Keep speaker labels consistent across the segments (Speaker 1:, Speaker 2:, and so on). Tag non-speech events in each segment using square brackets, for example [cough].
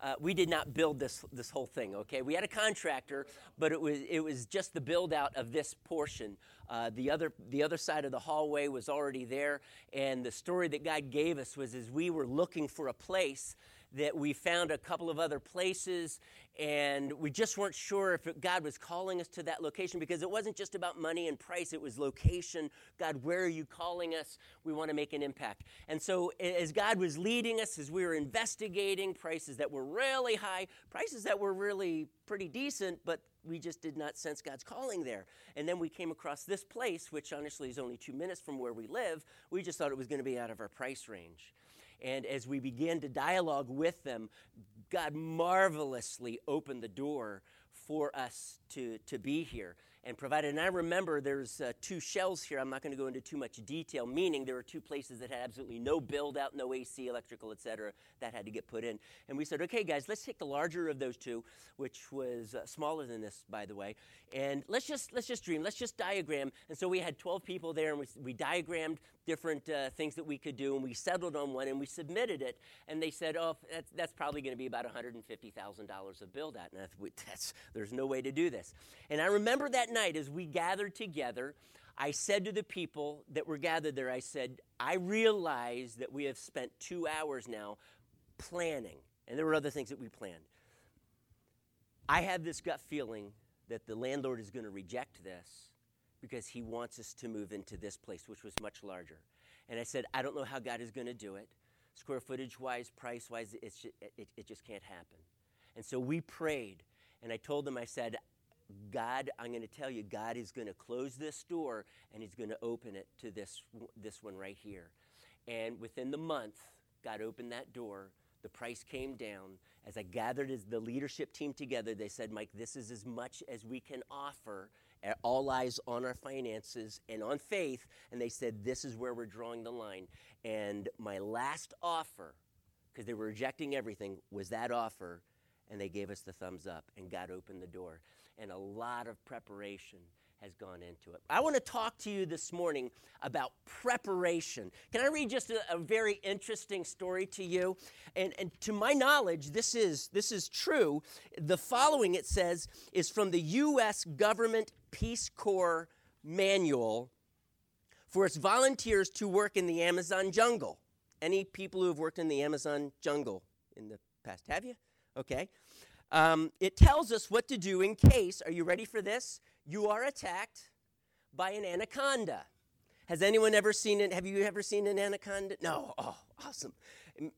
Speaker 1: uh, we did not build this, this whole thing, okay? We had a contractor, but it was, it was just the build out of this portion. Uh, the, other, the other side of the hallway was already there, and the story that God gave us was as we were looking for a place that we found a couple of other places and we just weren't sure if God was calling us to that location because it wasn't just about money and price, it was location. God, where are you calling us? We want to make an impact. And so, as God was leading us, as we were investigating prices that were really high, prices that were really pretty decent, but we just did not sense God's calling there. And then we came across this place, which honestly is only two minutes from where we live. We just thought it was going to be out of our price range. And as we began to dialogue with them, God marvelously opened the door for us to, to be here and provided. And I remember there's uh, two shells here. I'm not going to go into too much detail, meaning there were two places that had absolutely no build out, no AC, electrical, etc. that had to get put in. And we said, okay, guys, let's take the larger of those two, which was uh, smaller than this, by the way, and let's just let's just dream, let's just diagram. And so we had 12 people there, and we, we diagrammed different uh, things that we could do, and we settled on one, and we submitted it. And they said, oh, that's, that's probably going to be about $150,000 of build out. And that's, there's no way to do this. And I remember that night as we gathered together, I said to the people that were gathered there, I said, I realize that we have spent two hours now planning, and there were other things that we planned. I have this gut feeling that the landlord is going to reject this because he wants us to move into this place, which was much larger. And I said, I don't know how God is going to do it. Square footage wise, price wise, it, it, it just can't happen. And so we prayed, and I told them, I said, God, I'm going to tell you, God is going to close this door and He's going to open it to this, this one right here. And within the month, God opened that door. The price came down. As I gathered as the leadership team together, they said, Mike, this is as much as we can offer all eyes on our finances and on faith. And they said, This is where we're drawing the line. And my last offer, because they were rejecting everything, was that offer. And they gave us the thumbs up, and God opened the door. And a lot of preparation has gone into it. I want to talk to you this morning about preparation. Can I read just a, a, very interesting story to you? And, and to my knowledge, this is, this is true. The following it says is from the U.S. Government Peace Corps manual for its volunteers to work in the Amazon jungle. Any people who have worked in the Amazon jungle in the past? Have you? Okay. Um, it tells us what to do in case, are you ready for this? You are attacked by an anaconda. Has anyone ever seen it? Have you ever seen an anaconda? No. Oh, awesome.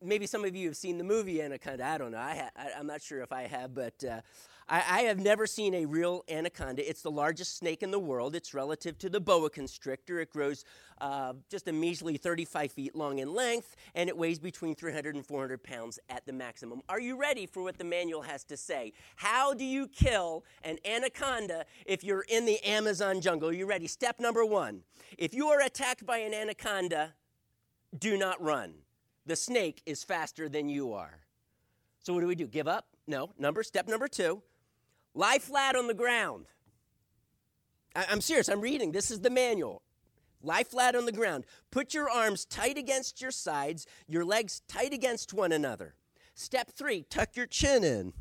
Speaker 1: Maybe some of you have seen the movie Anaconda. I don't know. I am not sure if I have, but uh, I, I, have never seen a real anaconda. It's the largest snake in the world. It's relative to the boa constrictor. It grows uh, just a measly 35 feet long in length, and it weighs between 300 and 400 pounds at the maximum. Are you ready for what the manual has to say? How do you kill an anaconda if you're in the Amazon jungle? Are you ready? Step number one if you are attacked by an anaconda, do not run. The snake is faster than you are. So, what do we do? Give up? No. Number, step number two Lie flat on the ground. I, am serious, I'm reading. This is the manual. Lie flat on the ground. Put your arms tight against your sides, your legs tight against one another. Step three, tuck your chin in.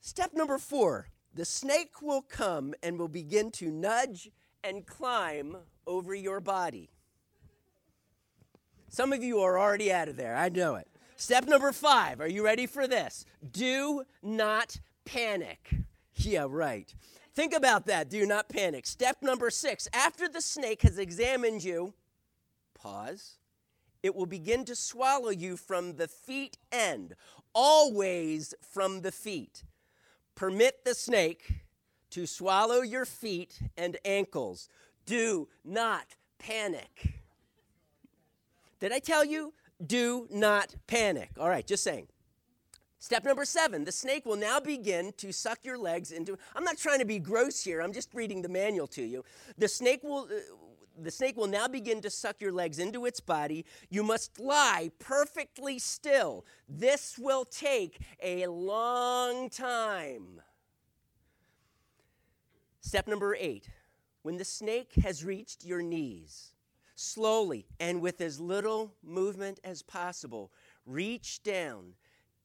Speaker 1: Step number four, the snake will come and will begin to nudge and climb over your body. Some of you are already out of there, I know it. Step number five, are you ready for this? Do not panic. Yeah, right. Think about that. Do not panic. Step number six after the snake has examined you, pause. It will begin to swallow you from the feet end, always from the feet. Permit the snake to swallow your feet and ankles. Do not panic. Did I tell you? Do not panic. All right, just saying. Step number seven, the snake will now begin to suck your legs into. I'm not trying to be gross here, I'm just reading the manual to you. The snake will. Uh, the snake will now begin to suck your legs into its body. You must lie perfectly still. This will take a long time. Step number eight when the snake has reached your knees, slowly and with as little movement as possible, reach down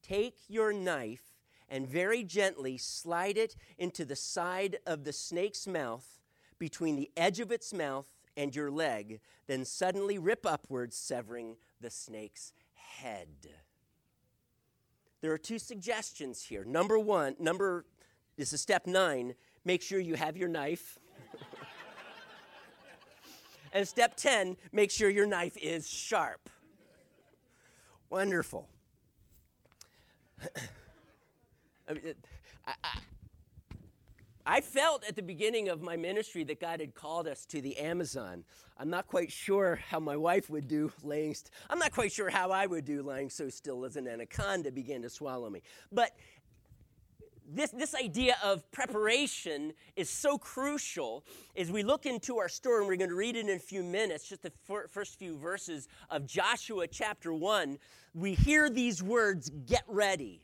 Speaker 1: Take your knife and very gently slide it into the side of the snake's mouth between the edge of its mouth and your leg, then suddenly rip upwards, severing the snake's head. There are two suggestions here. Number one, number this is step nine, make sure you have your knife. [laughs] and step 10, make sure your knife is sharp. Wonderful. [coughs] I, mean, I, I, I felt at the beginning of my ministry that God had called us to the Amazon. I'm not quite sure how my wife would do laying. St- I'm not quite sure how I would do lying so still as an anaconda began to swallow me. But this, this idea of preparation is so crucial as we look into our story, and we're going to read it in a few minutes, just the first few verses of Joshua chapter 1. We hear these words, get ready.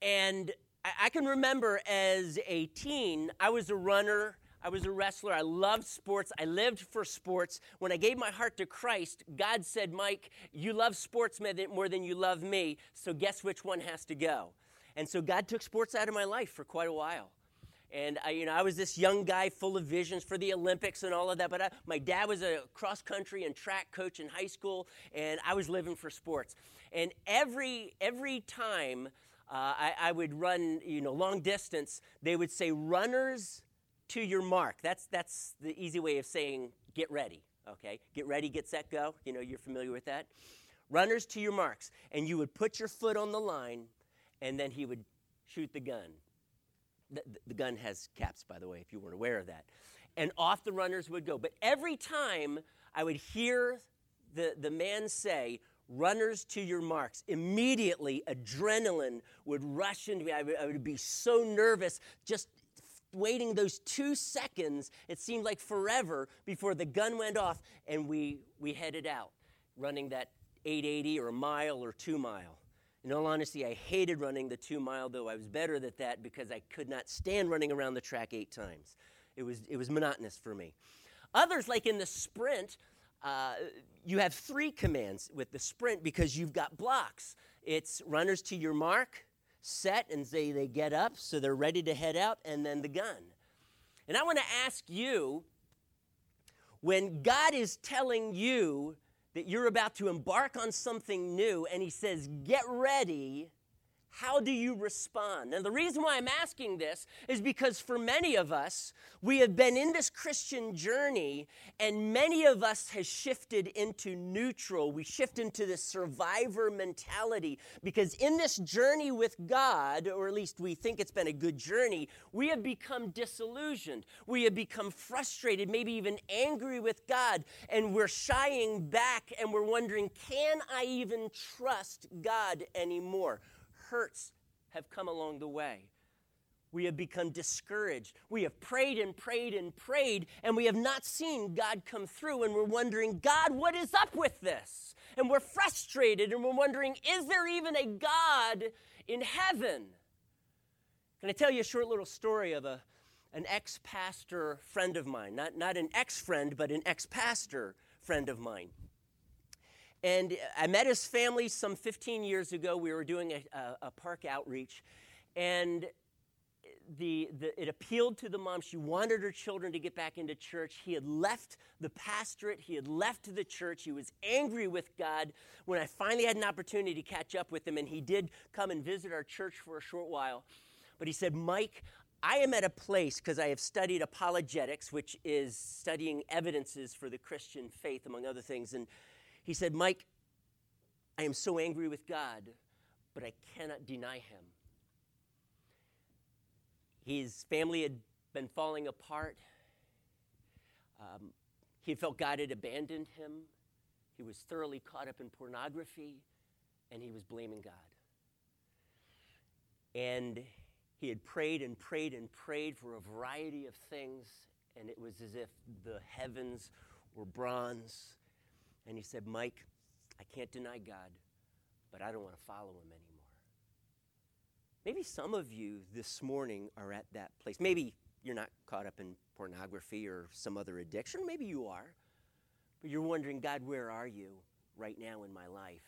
Speaker 1: And I, can remember as a teen, I was a runner. I was a wrestler. I loved sports. I lived for sports. When I gave my heart to Christ, God said, Mike, you love sports more than you love me, so guess which one has to go? And so God took sports out of my life for quite a while. And I, you know, I was this young guy full of visions for the Olympics and all of that. But I, my dad was a cross country and track coach in high school, and I was living for sports. And every every time uh, I, I, would run, you know, long distance, they would say, runners to your mark. That's, that's the easy way of saying get ready, okay? Get ready, get set, go. You know, you're familiar with that. Runners to your marks. And you would put your foot on the line, and then he would shoot the gun. The, the gun has caps, by the way, if you weren't aware of that. And off the runners would go. But every time I would hear the, the man say, runners to your marks. Immediately, adrenaline would rush into me. I would, I would, be so nervous just waiting those two seconds. It seemed like forever before the gun went off and we, we headed out, running that 880 or a mile or two mile. In all honesty, I hated running the two mile, though I was better at that because I could not stand running around the track eight times. It was, it was monotonous for me. Others, like in the sprint, uh, you have three commands with the sprint because you've got blocks. It's runners to your mark, set, and say they get up so they're ready to head out, and then the gun. And I want to ask you when God is telling you that you're about to embark on something new and He says, get ready, how do you respond? And the reason why I'm asking this is because for many of us, we have been in this Christian journey, and many of us has shifted into neutral. We shift into this survivor mentality because in this journey with God, or at least we think it's been a good journey, we have become disillusioned. We have become frustrated, maybe even angry with God, and we're shying back and we're wondering, can I even trust God anymore? Hurts have come along the way. We have become discouraged. We have prayed and prayed and prayed, and we have not seen God come through, and we're wondering, God, what is up with this? And we're frustrated, and we're wondering, is there even a God in heaven? Can I tell you a short little story of a, an ex pastor friend of mine? Not, not an ex friend, but an ex pastor friend of mine. And I met his family some 15 years ago. We were doing a, a, a park outreach, and the, the, it appealed to the mom. She wanted her children to get back into church. He had left the pastorate, he had left the church. He was angry with God. When I finally had an opportunity to catch up with him, and he did come and visit our church for a short while, but he said, Mike, I am at a place because I have studied apologetics, which is studying evidences for the Christian faith, among other things. And he said, Mike, I am so angry with God, but I cannot deny him. His family had been falling apart. Um, he felt God had abandoned him. He was thoroughly caught up in pornography, and he was blaming God. And he had prayed and prayed and prayed for a variety of things, and it was as if the heavens were bronze and he said, Mike, I can't deny God, but I don't want to follow him anymore. Maybe some of you this morning are at that place. Maybe you're not caught up in pornography or some other addiction. Maybe you are. But you're wondering, God, where are you right now in my life?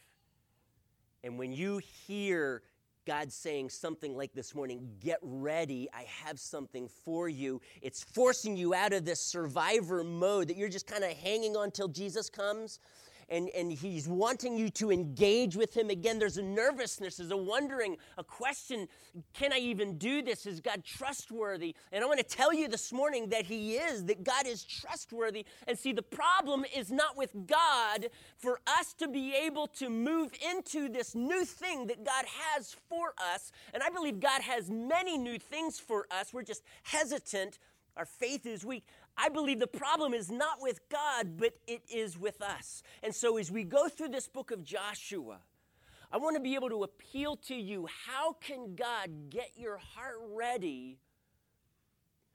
Speaker 1: And when you hear God's saying something like this morning Get ready, I have something for you. It's forcing you out of this survivor mode that you're just kind of hanging on till Jesus comes and, and he's wanting you to engage with him again. There's a nervousness, there's a wondering, a question can I even do this? Is God trustworthy? And I want to tell you this morning that he is, that God is trustworthy. And see, the problem is not with God for us to be able to move into this new thing that God has for us. And I believe God has many new things for us. We're just hesitant. Our faith is weak. I believe the problem is not with God, but it is with us. And so as we go through this book of Joshua, I want to be able to appeal to you how can God get your heart ready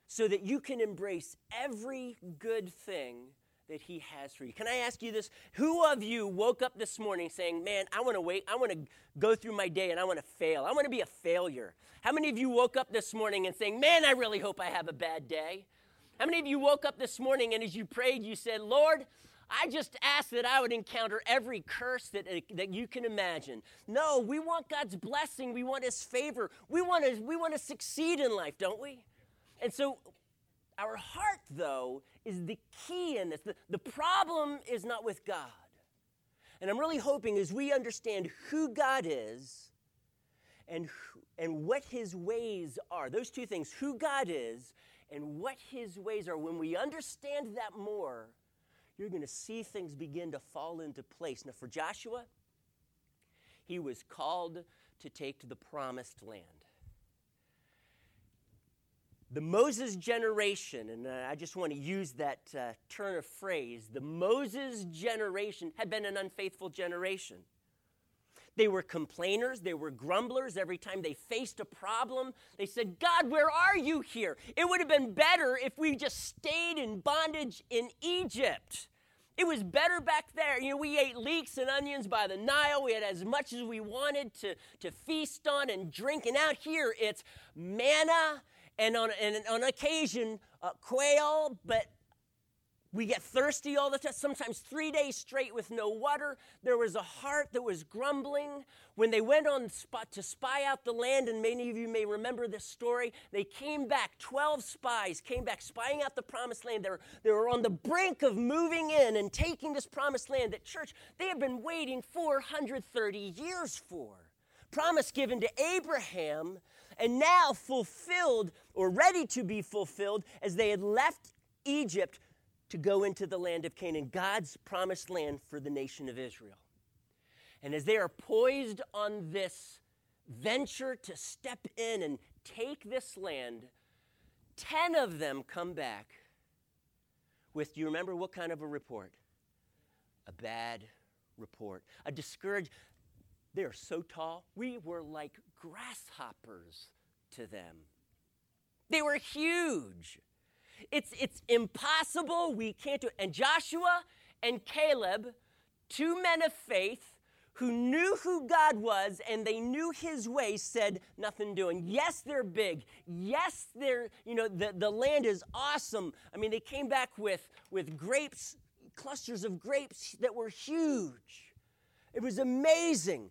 Speaker 1: so that you can embrace every good thing that he has for you. Can I ask you this? Who of you woke up this morning saying, "Man, I want to wait. I want to go through my day and I want to fail. I want to be a failure." How many of you woke up this morning and saying, "Man, I really hope I have a bad day"? How many of you woke up this morning and as you prayed, you said, Lord, I just asked that I would encounter every curse that, uh, that you can imagine. No, we want God's blessing. We want His favor. We want to we want to succeed in life, don't we? And so, our heart, though, is the key in this. The, the problem is not with God. And I'm really hoping as we understand who God is and, and what His ways are, those two things, who God is and what his ways are, when we understand that more, you're going to see things begin to fall into place. Now, for Joshua, he was called to take to the promised land. The Moses generation, and uh, I just want to use that uh, turn of phrase, the Moses generation had been an unfaithful generation. They were complainers, they were grumblers. Every time they faced a problem, they said, God, where are you here? It would have been better if we just stayed in bondage in Egypt. It was better back there. You know, we ate leeks and onions by the Nile. We had as much as we wanted to, to feast on and drink. And out here, it's manna and on, and on occasion, uh, quail, but we get thirsty all the time, sometimes three days straight with no water. There was a heart that was grumbling. When they went on spot to spy out the land, and many of you may remember this story, they came back, 12 spies came back spying out the promised land. They were, they were on the brink of moving in and taking this promised land that church they had been waiting 430 years for. Promise given to Abraham and now fulfilled or ready to be fulfilled as they had left Egypt to go into the land of Canaan, God's promised land for the nation of Israel. And as they are poised on this venture to step in and take this land, 10 of them come back with, do you remember what kind of a report? A bad report. A discouraged, they are so tall, we were like grasshoppers to them. They were huge. It's, it's impossible. We can't do it. And Joshua and Caleb, two men of faith, who knew who God was and they knew his ways said nothing doing. Yes, they're big. Yes, they're, you know, the, the land is awesome. I mean, they came back with, with grapes, clusters of grapes that were huge. It was amazing.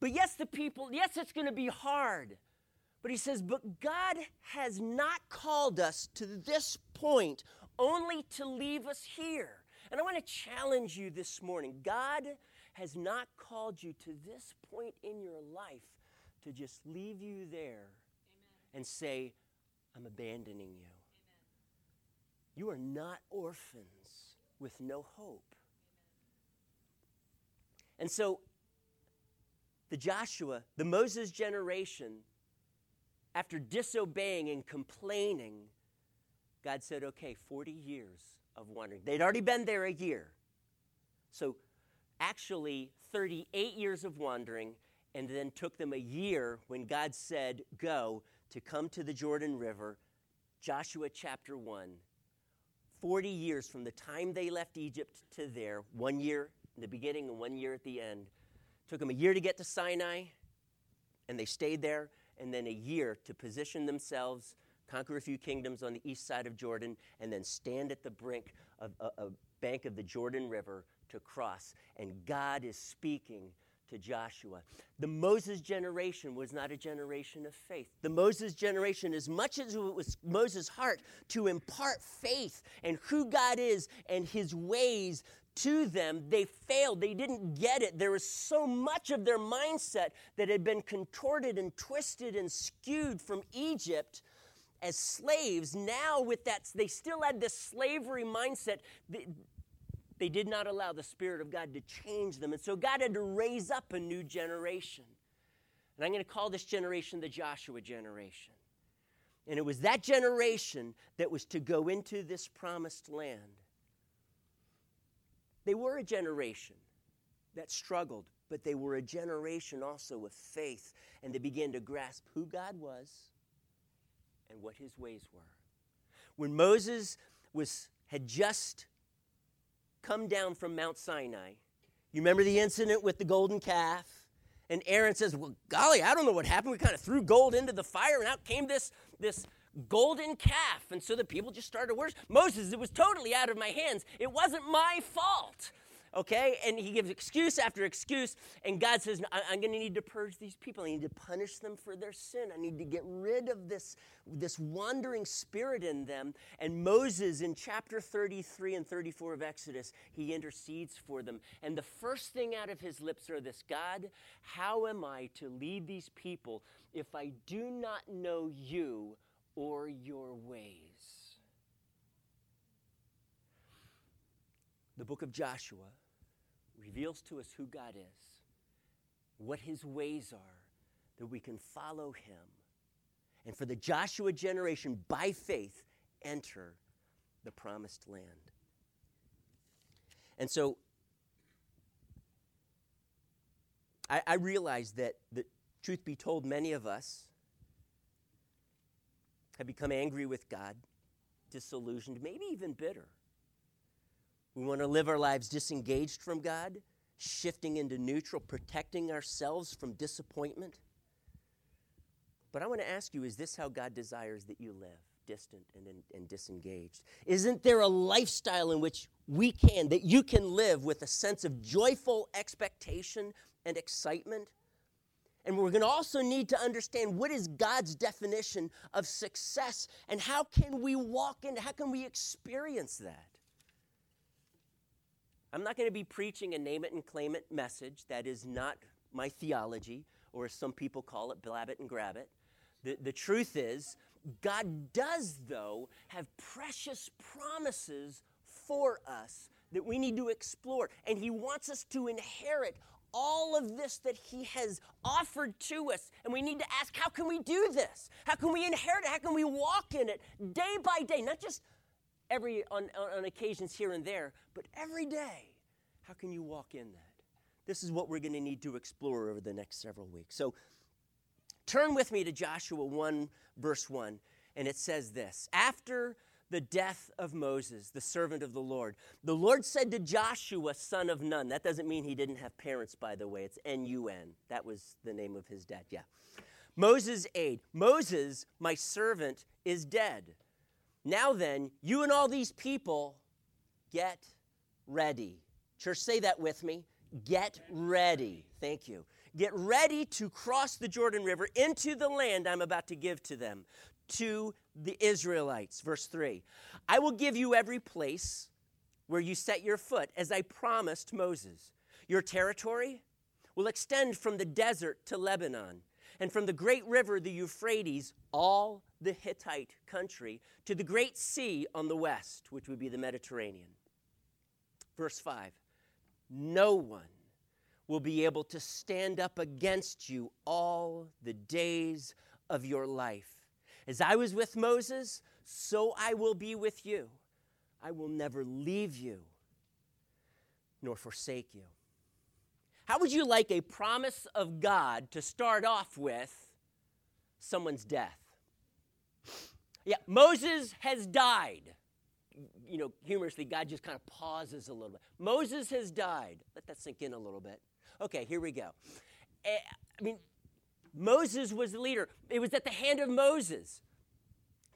Speaker 1: But yes, the people, yes, it's going to be hard. But he says, But God has not called us to this point only to leave us here. And I want to challenge you this morning. God has not called you to this point in your life to just leave you there Amen. and say, I'm abandoning you. Amen. You are not orphans with no hope. Amen. And so, the Joshua, the Moses generation, after disobeying and complaining, God said, okay, 40 years of wandering. They'd already been there a year. So actually, 38 years of wandering, and then took them a year when God said, go, to come to the Jordan River. Joshua chapter 1. 40 years from the time they left Egypt to there, one year in the beginning and one year at the end. Took them a year to get to Sinai, and they stayed there and then a year to position themselves, conquer a few kingdoms on the east side of Jordan, and then stand at the brink of a, bank of the Jordan River to cross. And God is speaking to Joshua. The Moses generation was not a generation of faith. The Moses generation, as much as it was Moses' heart to impart faith and who God is and his ways to them, they failed. They didn't get it. There was so much of their mindset that had been contorted and twisted and skewed from Egypt as slaves. Now, with that, they still had this slavery mindset. They, they did not allow the Spirit of God to change them. And so God had to raise up a new generation. And I'm going to call this generation the Joshua generation. And it was that generation that was to go into this promised land. They were a generation that struggled, but they were a generation also of faith, and they began to grasp who God was and what his ways were. When Moses was, had just come down from Mount Sinai, you remember the incident with the golden calf? And Aaron says, Well, golly, I don't know what happened. We kind of threw gold into the fire, and out came this, this golden calf. And so the people just started worship. Moses, it was totally out of my hands. It wasn't my fault. Okay? And he gives excuse after excuse. And God says, I'm going to need to purge these people. I need to punish them for their sin. I need to get rid of this, this wandering spirit in them. And Moses, in chapter 33 and 34 of Exodus, he intercedes for them. And the first thing out of his lips are this God, how am I to lead these people if I do not know you or your ways. The book of Joshua reveals to us who God is, what his ways are, that we can follow him. And for the Joshua generation, by faith, enter the promised land. And so I, I realize that, the truth be told, many of us have become angry with God, disillusioned, maybe even bitter. We want to live our lives disengaged from God, shifting into neutral, protecting ourselves from disappointment. But I want to ask you is this how God desires that you live? Distant and, and, and disengaged? Isn't there a lifestyle in which we can, that you can live with a sense of joyful expectation and excitement? And we're going to also need to understand what is God's definition of success and how can we walk in, how can we experience that? I'm not going to be preaching a name it and claim it message. That is not my theology, or as some people call it, blab it and grab it. The, the truth is, God does, though, have precious promises for us that we need to explore. And He wants us to inherit all of this that he has offered to us. And we need to ask, how can we do this? How can we inherit it? How can we walk in it day by day? Not just every on, on occasions here and there, but every day. How can you walk in that? This is what we're going to need to explore over the next several weeks. So turn with me to Joshua 1, verse 1, and it says this After the death of Moses, the servant of the Lord. The Lord said to Joshua, son of Nun. That doesn't mean he didn't have parents, by the way. It's N U N. That was the name of his dad. Yeah. Moses' aide. Moses, my servant, is dead. Now then, you and all these people get ready. Church, say that with me. Get ready. Thank you. Get ready to cross the Jordan River into the land I'm about to give to them to the Israelites. Verse 3 I will give you every place where you set your foot, as I promised Moses. Your territory will extend from the desert to Lebanon, and from the great river, the Euphrates, all the Hittite country, to the great sea on the west, which would be the Mediterranean. Verse 5 No one will be able to stand up against you all the days of your life. As I was with Moses, so I will be with you. I will never leave you nor forsake you. How would you like a promise of God to start off with someone's death? Yeah, Moses has died. You know, humorously, God just kind of pauses a little bit. Moses has died. Let that sink in a little bit. Okay, here we go. Eh, I mean, Moses was the leader. It was at the hand of Moses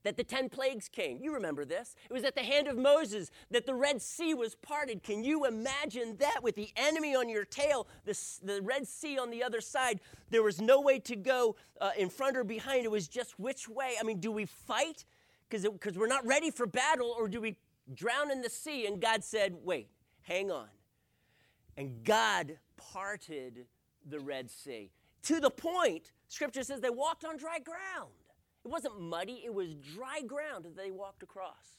Speaker 1: that the 10 plagues came. You remember this. It was at the hand of Moses that the Red Sea was parted. Can you imagine that with the enemy on your tail, the, the Red Sea on the other side? There was no way to go uh, in front or behind. It was just which way. I mean, do we fight because we're not ready for battle, or do we drown in the sea? And God said, wait, hang on. And God parted the Red Sea to the point, scripture says they walked on dry ground. It wasn't muddy, it was dry ground that they walked across.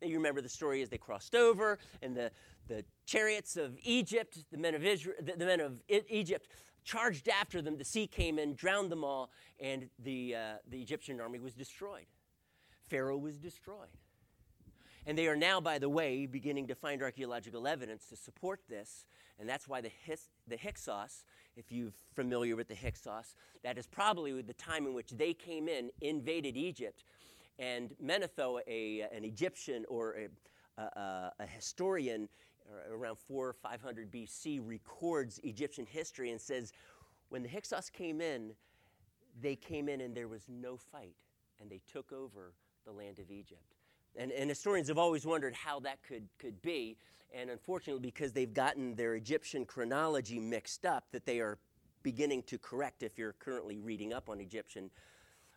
Speaker 1: Now, you remember the story as they crossed over, and the, the chariots of Egypt, the men of, Israel, the, the men of Egypt, charged after them. The sea came in, drowned them all, and the, uh, the Egyptian army was destroyed. Pharaoh was destroyed. And they are now, by the way, beginning to find archaeological evidence to support this. And that's why the, Hys- the Hyksos, if you're familiar with the Hyksos, that is probably the time in which they came in, invaded Egypt. And Manetho, a, an Egyptian or a, a, a historian uh, around 4 or 500 BC, records Egyptian history and says, when the Hyksos came in, they came in and there was no fight, and they took over the land of Egypt. And, and historians have always wondered how that could, could be. And unfortunately, because they've gotten their Egyptian chronology mixed up, that they are beginning to correct if you're currently reading up on Egyptian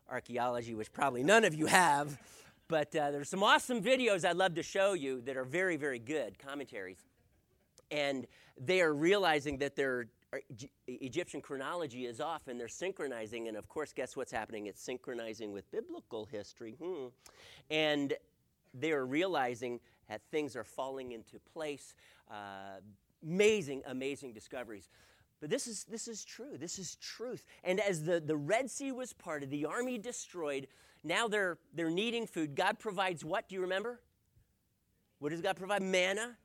Speaker 1: archaeology, which probably none of you have. But uh, there's some awesome videos I'd love to show you that are very, very good commentaries. And they are realizing that their Egyptian chronology is off and they're synchronizing. And of course, guess what's happening? It's synchronizing with biblical history. Hmm. And they are realizing that things are falling into place. Uh, amazing, amazing discoveries. But this is, this is true. This is truth. And as the, the Red Sea was parted, the army destroyed, now they're, they're needing food. God provides what? Do you remember? What does God provide? Manna.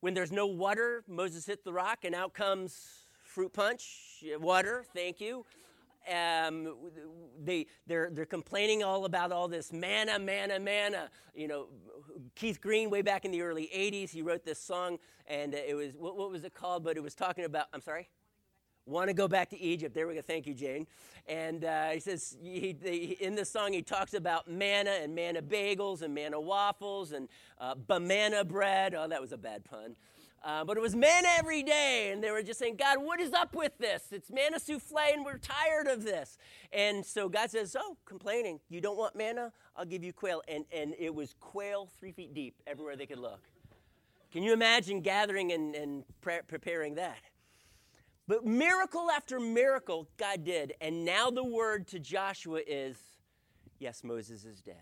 Speaker 1: When there's no water, Moses hit the rock, and out comes fruit punch, water, thank you um, they, they're, they're complaining all about all this manna, manna, manna. You know, Keith Green, way back in the early 80s, he wrote this song, and it was, what, what was it called? But it was talking about, I'm sorry? Want to go back to Egypt. There we go. Thank you, Jane. And uh, he says, he, he, in the song, he talks about manna and manna bagels and manna waffles and uh, banana bread. Oh, that was a bad pun. Uh, but it was manna every day, and they were just saying, God, what is up with this? It's manna souffle, and we're tired of this. And so God says, Oh, complaining. You don't want manna? I'll give you quail. And, and it was quail three feet deep everywhere they could look. Can you imagine gathering and, and pre- preparing that? But miracle after miracle, God did. And now the word to Joshua is yes, Moses is dead.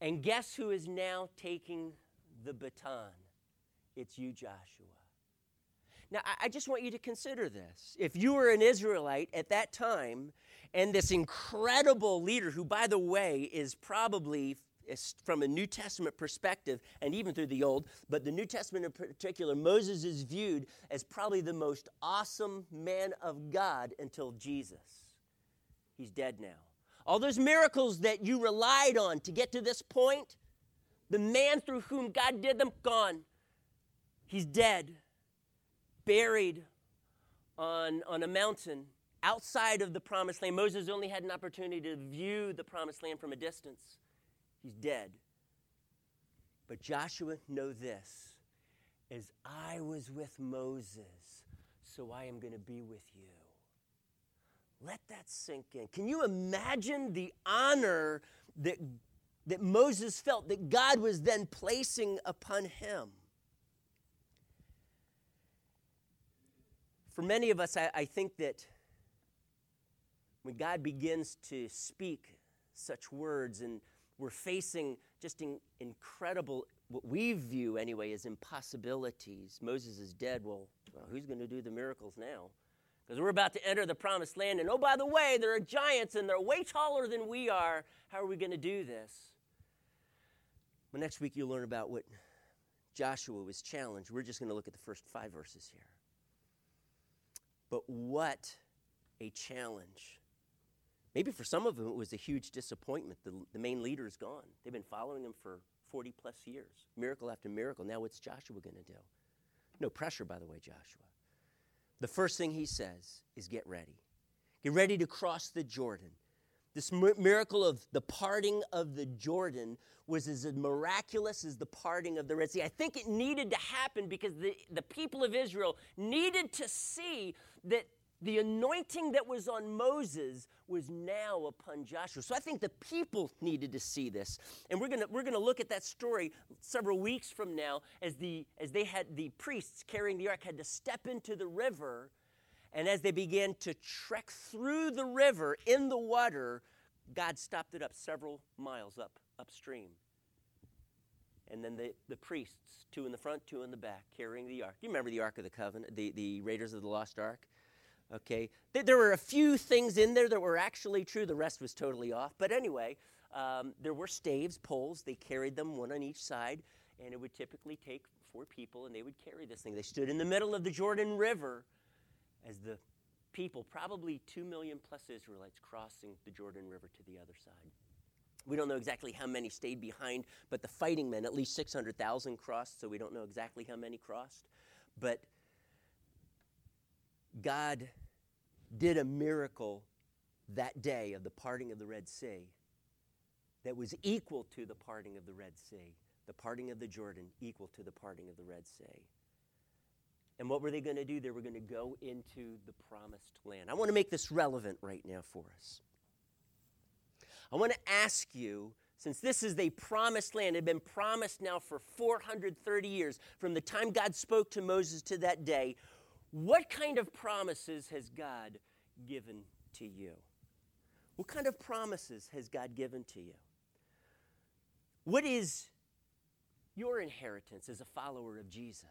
Speaker 1: And guess who is now taking the baton? It's you, Joshua. Now, I just want you to consider this. If you were an Israelite at that time, and this incredible leader, who, by the way, is probably from a New Testament perspective, and even through the Old, but the New Testament in particular, Moses is viewed as probably the most awesome man of God until Jesus. He's dead now. All those miracles that you relied on to get to this point, the man through whom God did them, gone. He's dead, buried on, on a mountain outside of the promised land. Moses only had an opportunity to view the promised land from a distance. He's dead. But Joshua, know this as I was with Moses, so I am going to be with you. Let that sink in. Can you imagine the honor that, that Moses felt that God was then placing upon him? For many of us, I, I think that when God begins to speak such words and we're facing just in, incredible, what we view anyway as impossibilities. Moses is dead. Well, well who's going to do the miracles now? Because we're about to enter the promised land. And oh, by the way, there are giants and they're way taller than we are. How are we going to do this? Well, next week you'll learn about what Joshua was challenged. We're just going to look at the first five verses here. But what a challenge. Maybe for some of them it was a huge disappointment. The, the main leader is gone. They've been following him for 40 plus years, miracle after miracle. Now, what's Joshua going to do? No pressure, by the way, Joshua. The first thing he says is get ready. Get ready to cross the Jordan. This miracle of the parting of the Jordan was as miraculous as the parting of the Red Sea. I think it needed to happen because the, the people of Israel needed to see that the anointing that was on Moses was now upon Joshua. So I think the people needed to see this. And we're going we're to look at that story several weeks from now as the as they had the priests carrying the ark had to step into the river and as they began to trek through the river in the water, God stopped it up several miles up upstream. And then the, the priests, two in the front, two in the back, carrying the ark. You remember the Ark of the Covenant, the, the Raiders of the Lost Ark? Okay. There, were a few things in there that were actually true, the rest was totally off. But anyway, um, there were staves, poles. They carried them one on each side, and it would typically take four people, and they would carry this thing. They stood in the middle of the Jordan River as the people, probably 2 million plus Israelites, crossing the Jordan River to the other side. We don't know exactly how many stayed behind, but the fighting men, at least 600,000 crossed, so we don't know exactly how many crossed. But God did a miracle that day of the parting of the Red Sea that was equal to the parting of the Red Sea, the parting of the Jordan equal to the parting of the Red Sea. And what were they going to do? They were going to go into the promised land. I want to make this relevant right now for us. I want to ask you, since this is the promised land, it had been promised now for 430 years, from the time God spoke to Moses to that day, what kind of promises has God given to you? What kind of promises has God given to you? What is your inheritance as a follower of Jesus?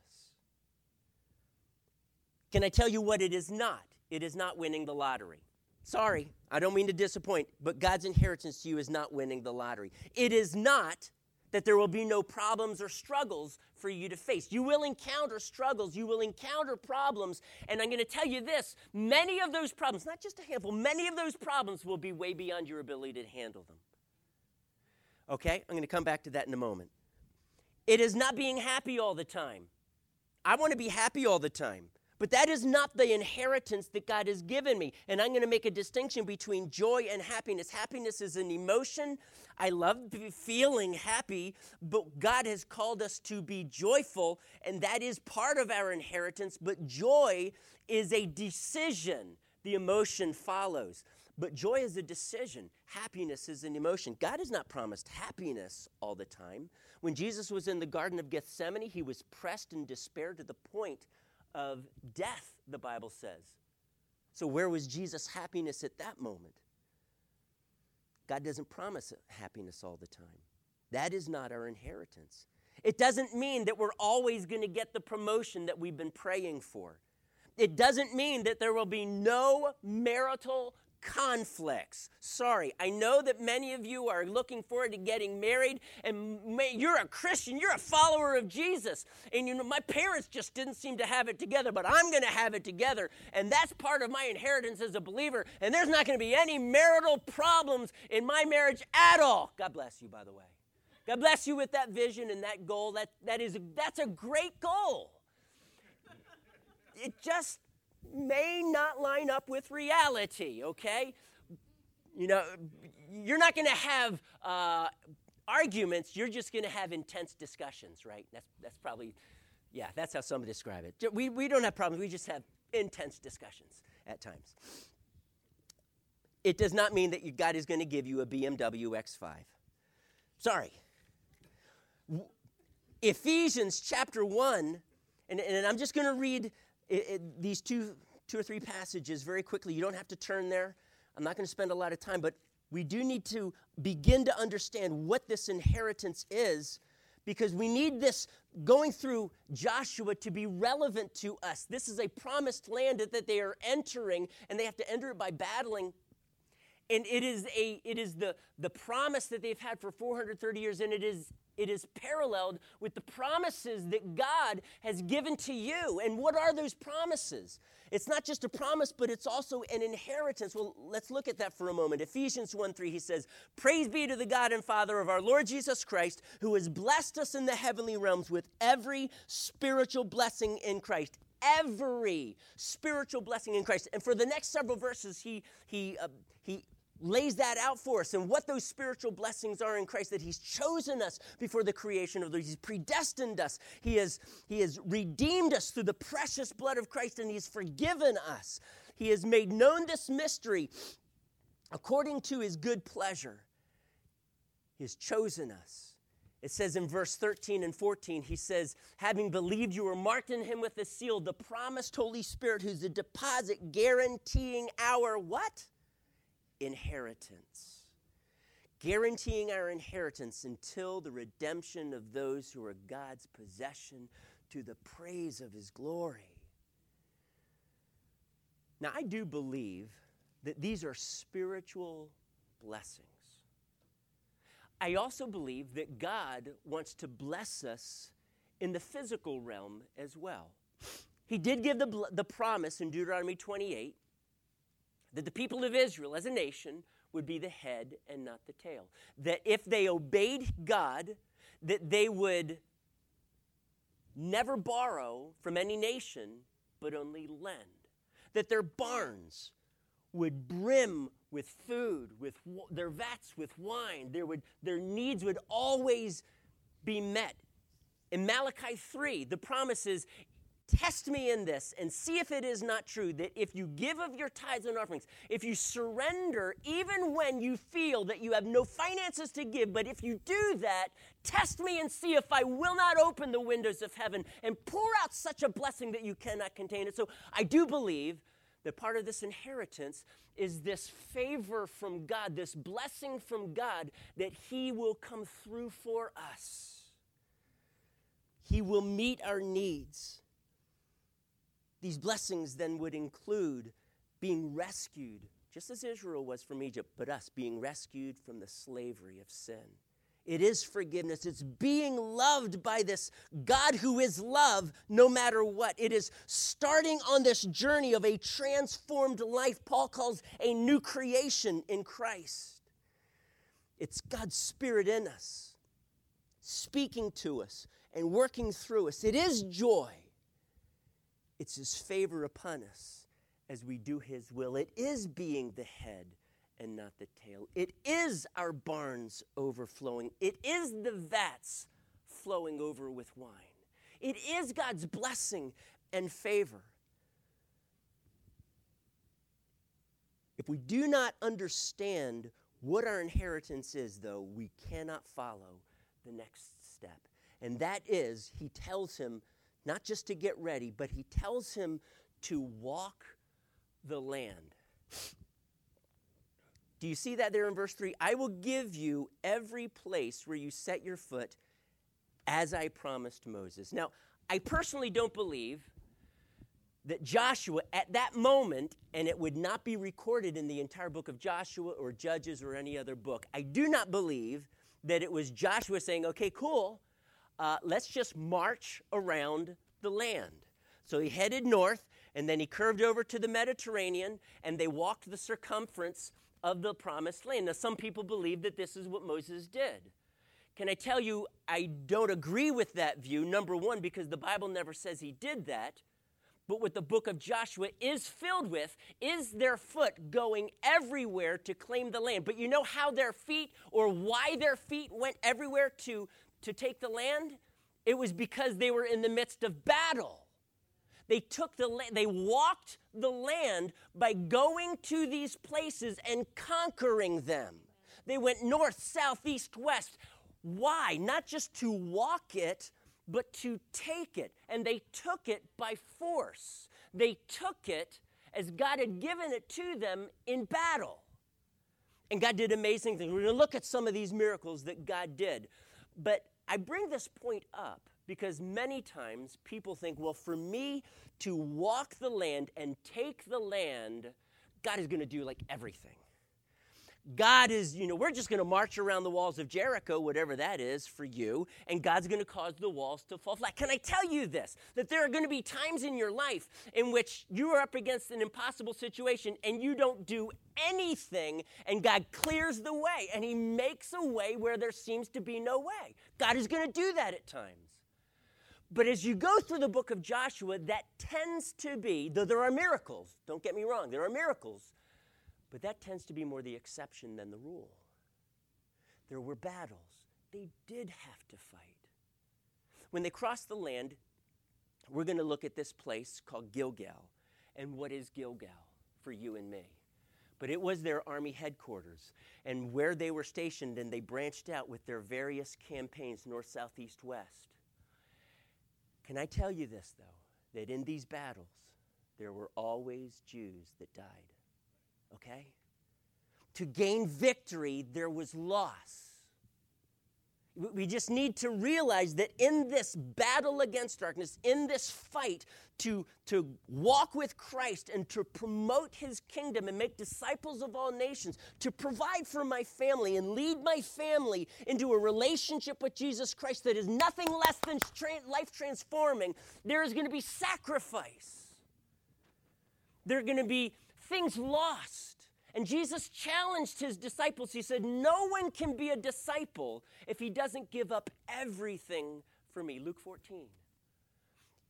Speaker 1: Can I tell you what it is not? It is not winning the lottery. Sorry, I don't mean to disappoint, but God's inheritance to you is not winning the lottery. It is not that there will be no problems or struggles for you to face. You will encounter struggles, you will encounter problems, and I'm going to tell you this many of those problems, not just a handful, many of those problems will be way beyond your ability to handle them. Okay? I'm going to come back to that in a moment. It is not being happy all the time. I want to be happy all the time. But that is not the inheritance that God has given me. And I'm going to make a distinction between joy and happiness. Happiness is an emotion. I love feeling happy, but God has called us to be joyful, and that is part of our inheritance. But joy is a decision, the emotion follows. But joy is a decision. Happiness is an emotion. God has not promised happiness all the time. When Jesus was in the Garden of Gethsemane, he was pressed in despair to the point of death, the Bible says. So, where was Jesus' happiness at that moment? God doesn't promise happiness all the time. That is not our inheritance. It doesn't mean that we're always going to get the promotion that we've been praying for. It doesn't mean that there will be no marital conflicts. Sorry, I know that many of you are looking forward to getting married, and may, you're a Christian, you're a follower of Jesus. And you know, my parents just didn't seem to have it together, but I'm going to have it together. And that's part of my inheritance as a believer. And there's not going to be any marital problems in my marriage at all. God bless you, by the way. God bless you with that vision and that goal. That, that is, that's a great goal. It just may not line up with reality, okay? You know, you're not going to have uh, arguments, you're just going to have intense discussions, right? That's, that's probably, yeah, that's how some describe it. We, we don't have problems, we just have intense discussions at times. It does not mean that God is going to give you a BMW X5. Sorry. Ephesians chapter 1, and, and I'm just going to read it, it, these two, two or three passages very quickly. You don't have to turn there. I'm not going to spend a lot of time, but we do need to begin to understand what this inheritance is because we need this going through Joshua to be relevant to us. This is a promised land that they are entering, and they have to enter it by battling. And it is, a, it is the, the promise that they've had for 430 years, and it is it is paralleled with the promises that God has given to you. And what are those promises? It's not just a promise, but it's also an inheritance. Well, let's look at that for a moment. Ephesians 1 3, he says, Praise be to the God and Father of our Lord Jesus Christ, who has blessed us in the heavenly realms with every spiritual blessing in Christ. Every spiritual blessing in Christ. And for the next several verses, he, he, uh, he lays that out for us and what those spiritual blessings are in Christ that he's chosen us before the creation of the he's predestined us. He has he has redeemed us through the precious blood of Christ and he's forgiven us. He has made known this mystery according to his good pleasure. He has chosen us. It says in verse 13 and 14, he says, Having believed you were marked in him with a seal, the promised Holy Spirit, who's a deposit guaranteeing our what? Inheritance, guaranteeing our inheritance until the redemption of those who are God's possession to the praise of his glory. Now, I do believe that these are spiritual blessings. I also believe that God wants to bless us in the physical realm as well. He did give the, the promise in Deuteronomy 28 that the people of Israel as a nation would be the head and not the tail. That if they obeyed God, that they would never borrow from any nation, but only lend. That their barns would brim with food, with their vats with wine. There would, their needs would always be met. In Malachi 3, the promise is Test me in this and see if it is not true that if you give of your tithes and offerings, if you surrender even when you feel that you have no finances to give, but if you do that, test me and see if I will not open the windows of heaven and pour out such a blessing that you cannot contain it. So I do believe that part of this inheritance is this favor from God, this blessing from God that He will come through for us. He will meet our needs. These blessings then would include being rescued, just as Israel was from Egypt, but us being rescued from the slavery of sin. It is forgiveness. It's being loved by this God who is love no matter what. It is starting on this journey of a transformed life, Paul calls a new creation in Christ. It's God's Spirit in us, speaking to us and working through us. It is joy. It's His favor upon us as we do His will. It is being the head and not the tail. It is our barns overflowing. It is the vats flowing over with wine. It is God's blessing and favor. If we do not understand what our inheritance is, though, we cannot follow the next step. And that is, he tells him not just to get ready, but he tells him to walk the land. Do you see that there in verse 3? I will give you every place where you set your foot as I promised Moses. Now, I personally don't believe that Joshua, at that moment, and it would not be recorded in the entire book of Joshua or Judges or any other book, I do not believe that it was Joshua saying, okay, cool, uh, let's just march around the land. So he headed north, and then he curved over to the Mediterranean, and they walked the circumference of the promised land. Now, some people believe that this is what Moses did. Can I tell you, I don't agree with that view, number one, because the Bible never says he did that. But what the book of Joshua is filled with is their foot going everywhere to claim the land. But you know how their feet or why their feet went everywhere to to take the land? It was because they were in the midst of battle. They took the land, they walked the land by going to these places and conquering them. They went north, south, east, west. Why? Not just to walk it, but to take it. And they took it by force. They took it as God had given it to them in battle. And God did amazing things. We're going to look at some of these miracles that God did. But I bring this point up because many times people think, well, for me to walk the land and take the land, God is going to do like everything. God is, you know, we're just going to march around the walls of Jericho, whatever that is for you, and God's going to cause the walls to fall flat. Can I tell you this? That there are going to be times in your life in which you are up against an impossible situation and you don't do anything, and God clears the way, and He makes a way where there seems to be no way. God is going to do that at times. But as you go through the book of Joshua, that tends to be, though there are miracles, don't get me wrong, there are miracles, But that tends to be more the exception than the rule. There were battles. They did have to fight. When they crossed the land, we're going to look at this place called Gilgal. And what is Gilgal for you and me? But it was their army headquarters and where they were stationed, and they branched out with their various campaigns north, south, east, west. Can I tell you this, though, that in these battles, there were always Jews that died? Okay? To gain victory, there was loss. We just need to realize that in this battle against darkness, in this fight to, to walk with Christ and to promote his kingdom and make disciples of all nations, to provide for my family and lead my family into a relationship with Jesus Christ that is nothing less than tra- life transforming, there is going to be sacrifice. There are going to be things lost. And Jesus challenged his disciples. He said, No one can be a disciple if he doesn't give up everything for me. Luke 14.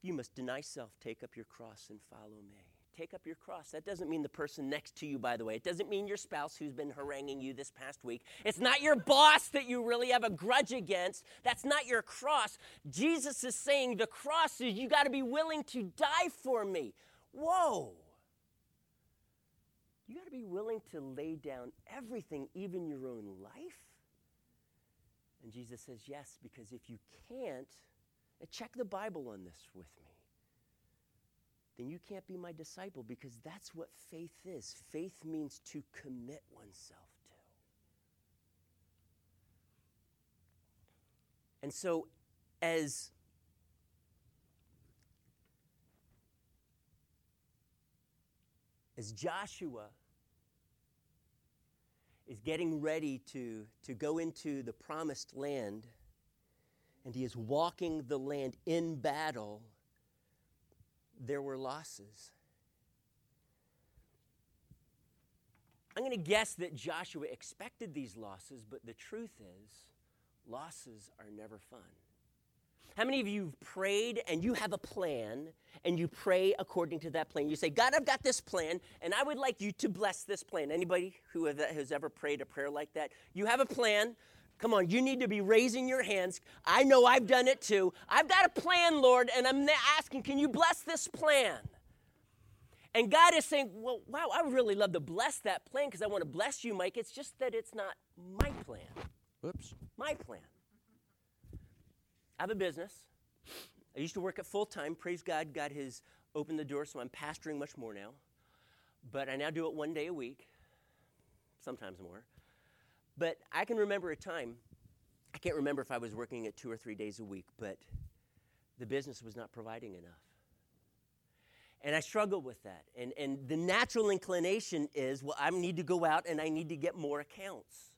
Speaker 1: You must deny self, take up your cross, and follow me. Take up your cross. That doesn't mean the person next to you, by the way. It doesn't mean your spouse who's been haranguing you this past week. It's not your boss that you really have a grudge against. That's not your cross. Jesus is saying the cross is you got to be willing to die for me. Whoa. You got to be willing to lay down everything, even your own life? And Jesus says, Yes, because if you can't, check the Bible on this with me, then you can't be my disciple because that's what faith is. Faith means to commit oneself to. And so, as as Joshua is getting ready to, to go into the promised land and he is walking the land in battle, there were losses. I'm going to guess that Joshua expected these losses, but the truth is, losses are never fun. How many of you have prayed and you have a plan and you pray according to that plan? You say, God, I've got this plan and I would like you to bless this plan. Anybody who has ever prayed a prayer like that? You have a plan. Come on, you need to be raising your hands. I know I've done it too. I've got a plan, Lord, and I'm asking, can you bless this plan? And God is saying, well, wow, I would really love to bless that plan because I want to bless you, Mike. It's just that it's not my plan.
Speaker 2: Oops.
Speaker 1: My plan. I have a business. I used to work at full time. Praise God, God has opened the door, so I'm pastoring much more now. But I now do it one day a week, sometimes more. But I can remember a time, I can't remember if I was working it two or three days a week, but the business was not providing enough. And I struggle with that. And, and the natural inclination is, well, I need to go out and I need to get more accounts.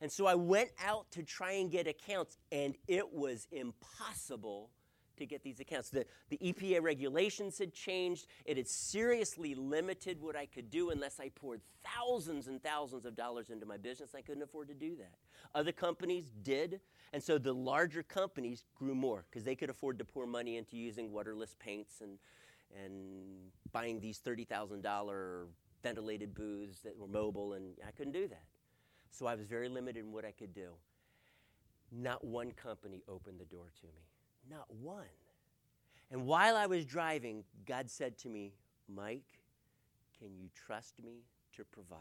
Speaker 1: And so I went out to try and get accounts, and it was impossible to get these accounts. The, the EPA regulations had changed. It had seriously limited what I could do unless I poured thousands and thousands of dollars into my business. I couldn't afford to do that. Other companies did. And so the larger companies grew more because they could afford to pour money into using waterless paints and, and buying these $30,000 ventilated booths that were mobile, and I couldn't do that. So I was very limited in what I could do. Not one company opened the door to me. Not one. And while I was driving, God said to me, Mike, can you trust me to provide?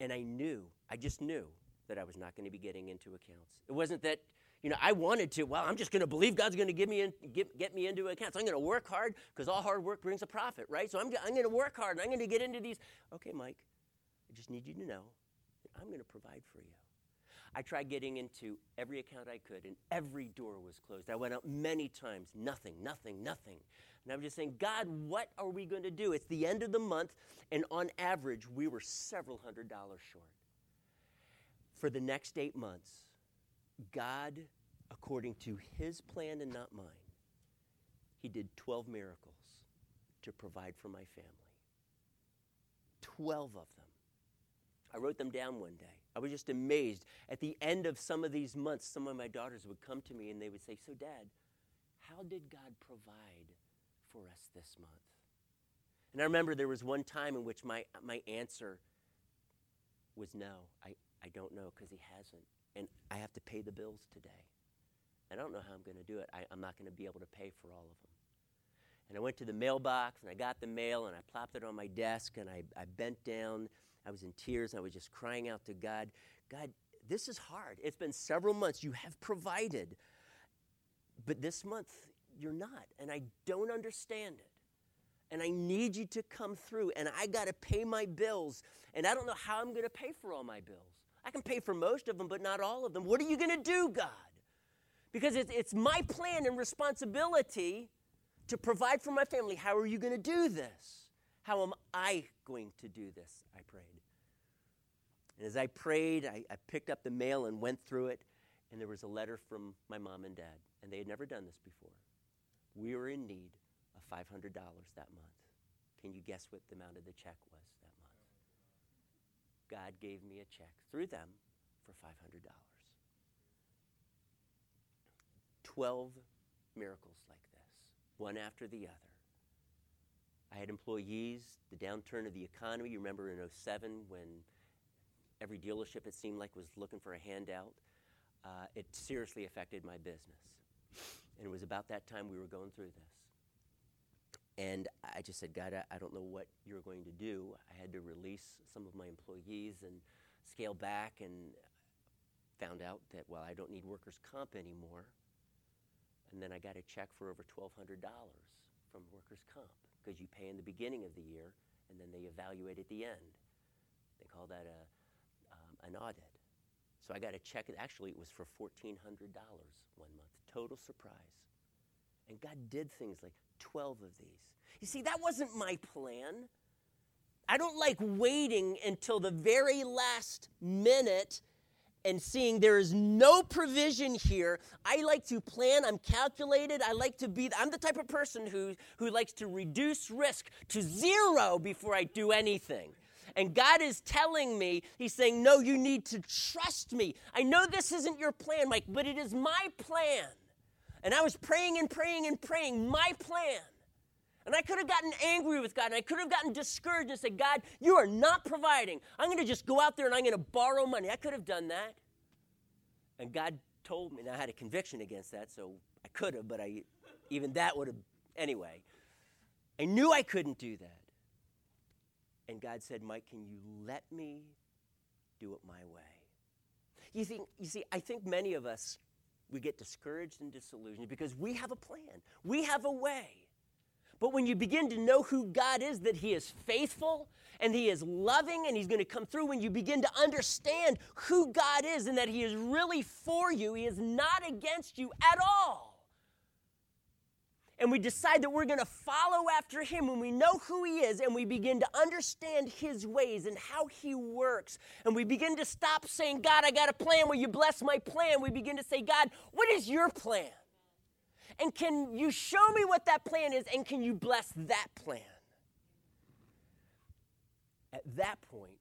Speaker 1: And I knew, I just knew that I was not going to be getting into accounts. It wasn't that, you know, I wanted to, well, I'm just going to believe God's going to give me in, get, get me into accounts. I'm going to work hard because all hard work brings a profit, right? So I'm, I'm going to work hard and I'm going to get into these. Okay, Mike, I just need you to know that I'm going to provide for you. I tried getting into every account I could, and every door was closed. I went out many times, nothing, nothing, nothing. And I'm just saying, God, what are we going to do? It's the end of the month, and on average, we were several hundred dollars short. For the next eight months, God, according to his plan and not mine, he did 12 miracles to provide for my family. 12 of them. I wrote them down one day. I was just amazed. At the end of some of these months, some of my daughters would come to me and they would say, So, Dad, how did God provide for us this month? And I remember there was one time in which my, my answer was no, I, I don't know because he hasn't. And I have to pay the bills today. I don't know how I'm going to do it. I, I'm not going to be able to pay for all of them. And I went to the mailbox and I got the mail and I plopped it on my desk and I, I bent down. I was in tears. I was just crying out to God God, this is hard. It's been several months. You have provided. But this month, you're not. And I don't understand it. And I need you to come through. And I got to pay my bills. And I don't know how I'm going to pay for all my bills. I can pay for most of them, but not all of them. What are you going to do, God? Because it's, it's my plan and responsibility to provide for my family. How are you going to do this? How am I going to do this? I prayed. And as I prayed, I, I picked up the mail and went through it, and there was a letter from my mom and dad, and they had never done this before. We were in need of $500 that month. Can you guess what the amount of the check was that month? God gave me a check through them for $500. 12 miracles like this, one after the other. I had employees, the downturn of the economy. You remember in 07 when every dealership, it seemed like, was looking for a handout. Uh, it seriously affected my business. And it was about that time we were going through this. And I just said, God, I, I don't know what you're going to do. I had to release some of my employees and scale back and found out that, well, I don't need workers' comp anymore. And then I got a check for over $1,200 from workers' comp because you pay in the beginning of the year and then they evaluate at the end. They call that a, um, an audit. So I got a check. Actually, it was for $1,400 one month. Total surprise. And God did things like 12 of these. You see, that wasn't my plan. I don't like waiting until the very last minute and seeing there is no provision here. I like to plan, I'm calculated, I like to be, I'm the type of person who, who likes to reduce risk to zero before I do anything. And God is telling me, He's saying, No, you need to trust me. I know this isn't your plan, Mike, but it is my plan. And I was praying and praying and praying, my plan. And I could have gotten angry with God and I could have gotten discouraged and said, God, you are not providing. I'm going to just go out there and I'm going to borrow money. I could have done that. And God told me, and I had a conviction against that, so I could have, but I, even that would have, anyway. I knew I couldn't do that. And God said, Mike, can you let me do it my way? You, think, you see, I think many of us, we get discouraged and disillusioned because we have a plan, we have a way. But when you begin to know who God is, that He is faithful and He is loving and He's going to come through, when you begin to understand who God is and that He is really for you, He is not against you at all. And we decide that we're going to follow after him when we know who he is and we begin to understand his ways and how he works. And we begin to stop saying god i got a plan. Will you bless my plan? We begin to say god what is your plan and can you show me what that plan is and can you bless that plan at that point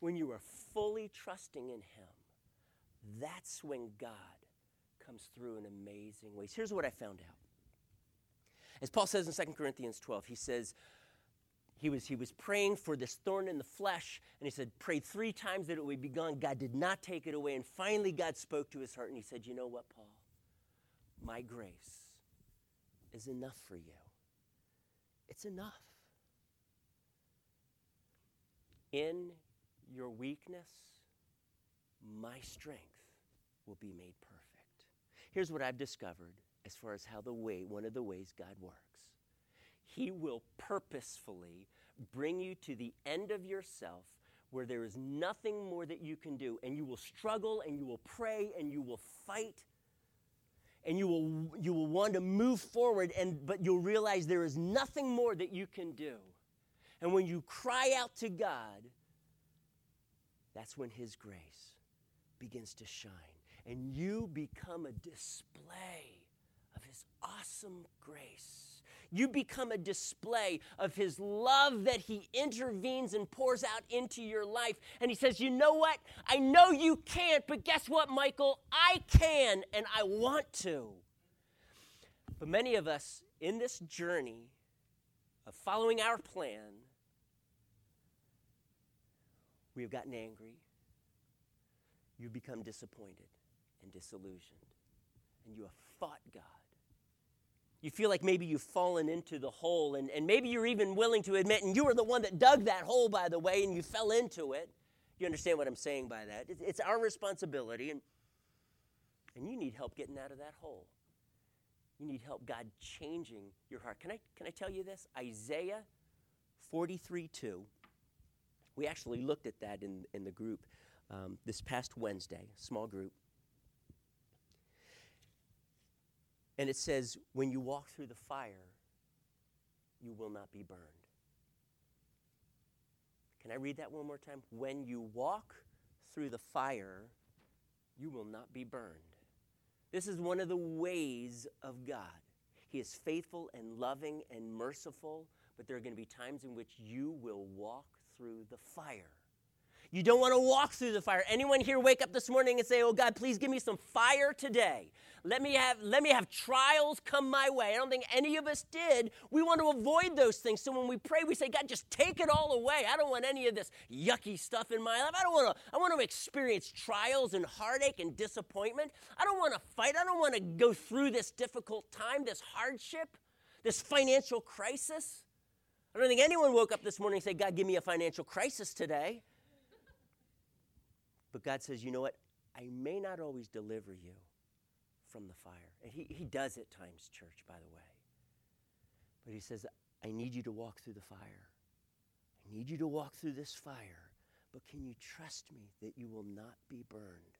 Speaker 1: when you are fully trusting in him that's when god comes through in amazing ways here's what i found out as Paul says in 2 Corinthians 12, he says, he was, he was praying for this thorn in the flesh, and he said, prayed three times that it would be gone. God did not take it away. And finally, God spoke to his heart, and he said, You know what, Paul? My grace is enough for you. It's enough. In your weakness, my strength will be made perfect. Here's what I've discovered as far as how the way, one of the ways God works. He will purposefully bring you to the end of yourself where there is nothing more that you can do, and you will struggle and you will pray and you will fight and you will you will want to move forward and but you'll realize there is nothing more that you can do and when you cry out to god that's when his grace begins to shine and you become a display of His awesome grace. You become a display of His love that He intervenes and pours out into your life. And He says, You know what? I know you can't, but guess what, Michael? I can and I want to. But many of us in this journey of following our plan, we have gotten angry. You've become disappointed and disillusioned. And you have fought God. You feel like maybe you've fallen into the hole, and, and maybe you're even willing to admit, and you were the one that dug that hole, by the way, and you fell into it. You understand what I'm saying by that? It's, our responsibility, and, and you need help getting out of that hole. You need help God changing your heart. Can I, can I tell you this? Isaiah 43 2. We actually looked at that in, in the group um, this past Wednesday, small group. And it says, When you walk through the fire, you will not be burned. Can I read that one more time? When you walk through the fire, you will not be burned. This is one of the ways of God. He is faithful and loving and merciful, but there are going to be times in which you will walk through the fire. You don't want to walk through the fire. Anyone here wake up this morning and say, "Oh God, please give me some fire today. Let me have let me have trials come my way." I don't think any of us did. We want to avoid those things. So when we pray, we say, "God, just take it all away. I don't want any of this yucky stuff in my life. I don't want to I want to experience trials and heartache and disappointment. I don't want to fight. I don't want to go through this difficult time, this hardship, this financial crisis." I don't think anyone woke up this morning and said, God, give me a financial crisis today. But God says, you know what? I may not always deliver you from the fire. And he, he does at times, church, by the way. But He says, I need you to walk through the fire. I need you to walk through this fire. But can you trust me that you will not be burned?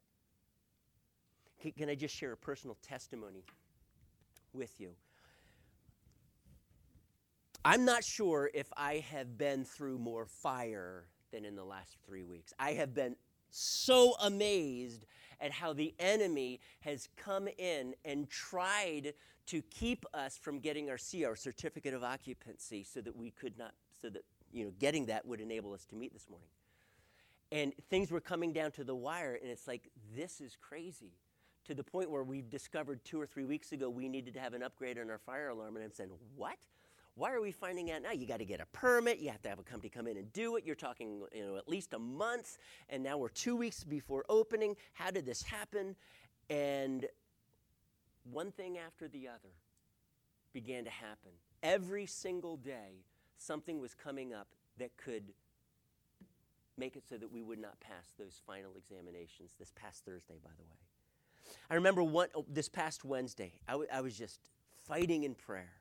Speaker 1: Can, can I just share a personal testimony with you? I'm not sure if I have been through more fire than in the last three weeks. I have been so amazed at how the enemy has come in and tried to keep us from getting our C, our certificate of occupancy, so that we could not, so that, you know, getting that would enable us to meet this morning. And things were coming down to the wire, and it's like, this is crazy. To the point where we discovered two or three weeks ago we needed to have an upgrade on our fire alarm, and I'm saying, what? Why are we finding out now? You got to get a permit. You have to have a company come in and do it. You're talking, you know, at least a month, and now we're two weeks before opening. How did this happen? And one thing after the other began to happen. Every single day, something was coming up that could make it so that we would not pass those final examinations this past Thursday, by the way. I remember one, oh, this past Wednesday, I, w- I was just fighting in prayer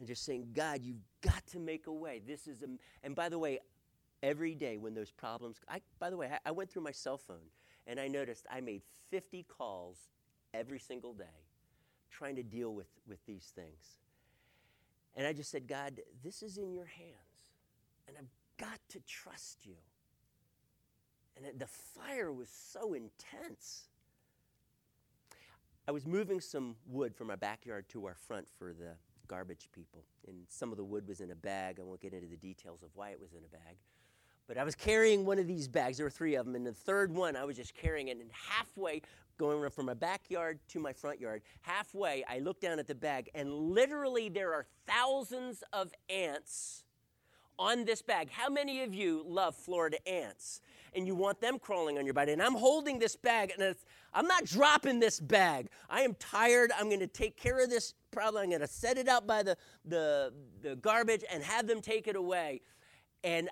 Speaker 1: and just saying, God, you've got to make a way. This is, a, and by the way, every day when those problems, I, by the way, I, I went through my cell phone and I noticed I made 50 calls every single day trying to deal with, with these things. And I just said, God, this is in your hands, and I've got to trust you. And the fire was so intense. I was moving some wood from our backyard to our front for the garbage people. And some of the wood was in a bag. I won't get into the details of why it was in a bag. But I was carrying one of these bags. There were three of them. And the third one, I was just carrying it. And halfway, going from my backyard to my front yard, halfway, I looked down at the bag. And literally, there are thousands of ants on this bag. How many of you love Florida ants? And you want them crawling on your body. And I'm holding this bag, and I'm not dropping this bag. I am tired. I'm going to take care of this problem. I'm going to set it out by the, the, the garbage and have them take it away. And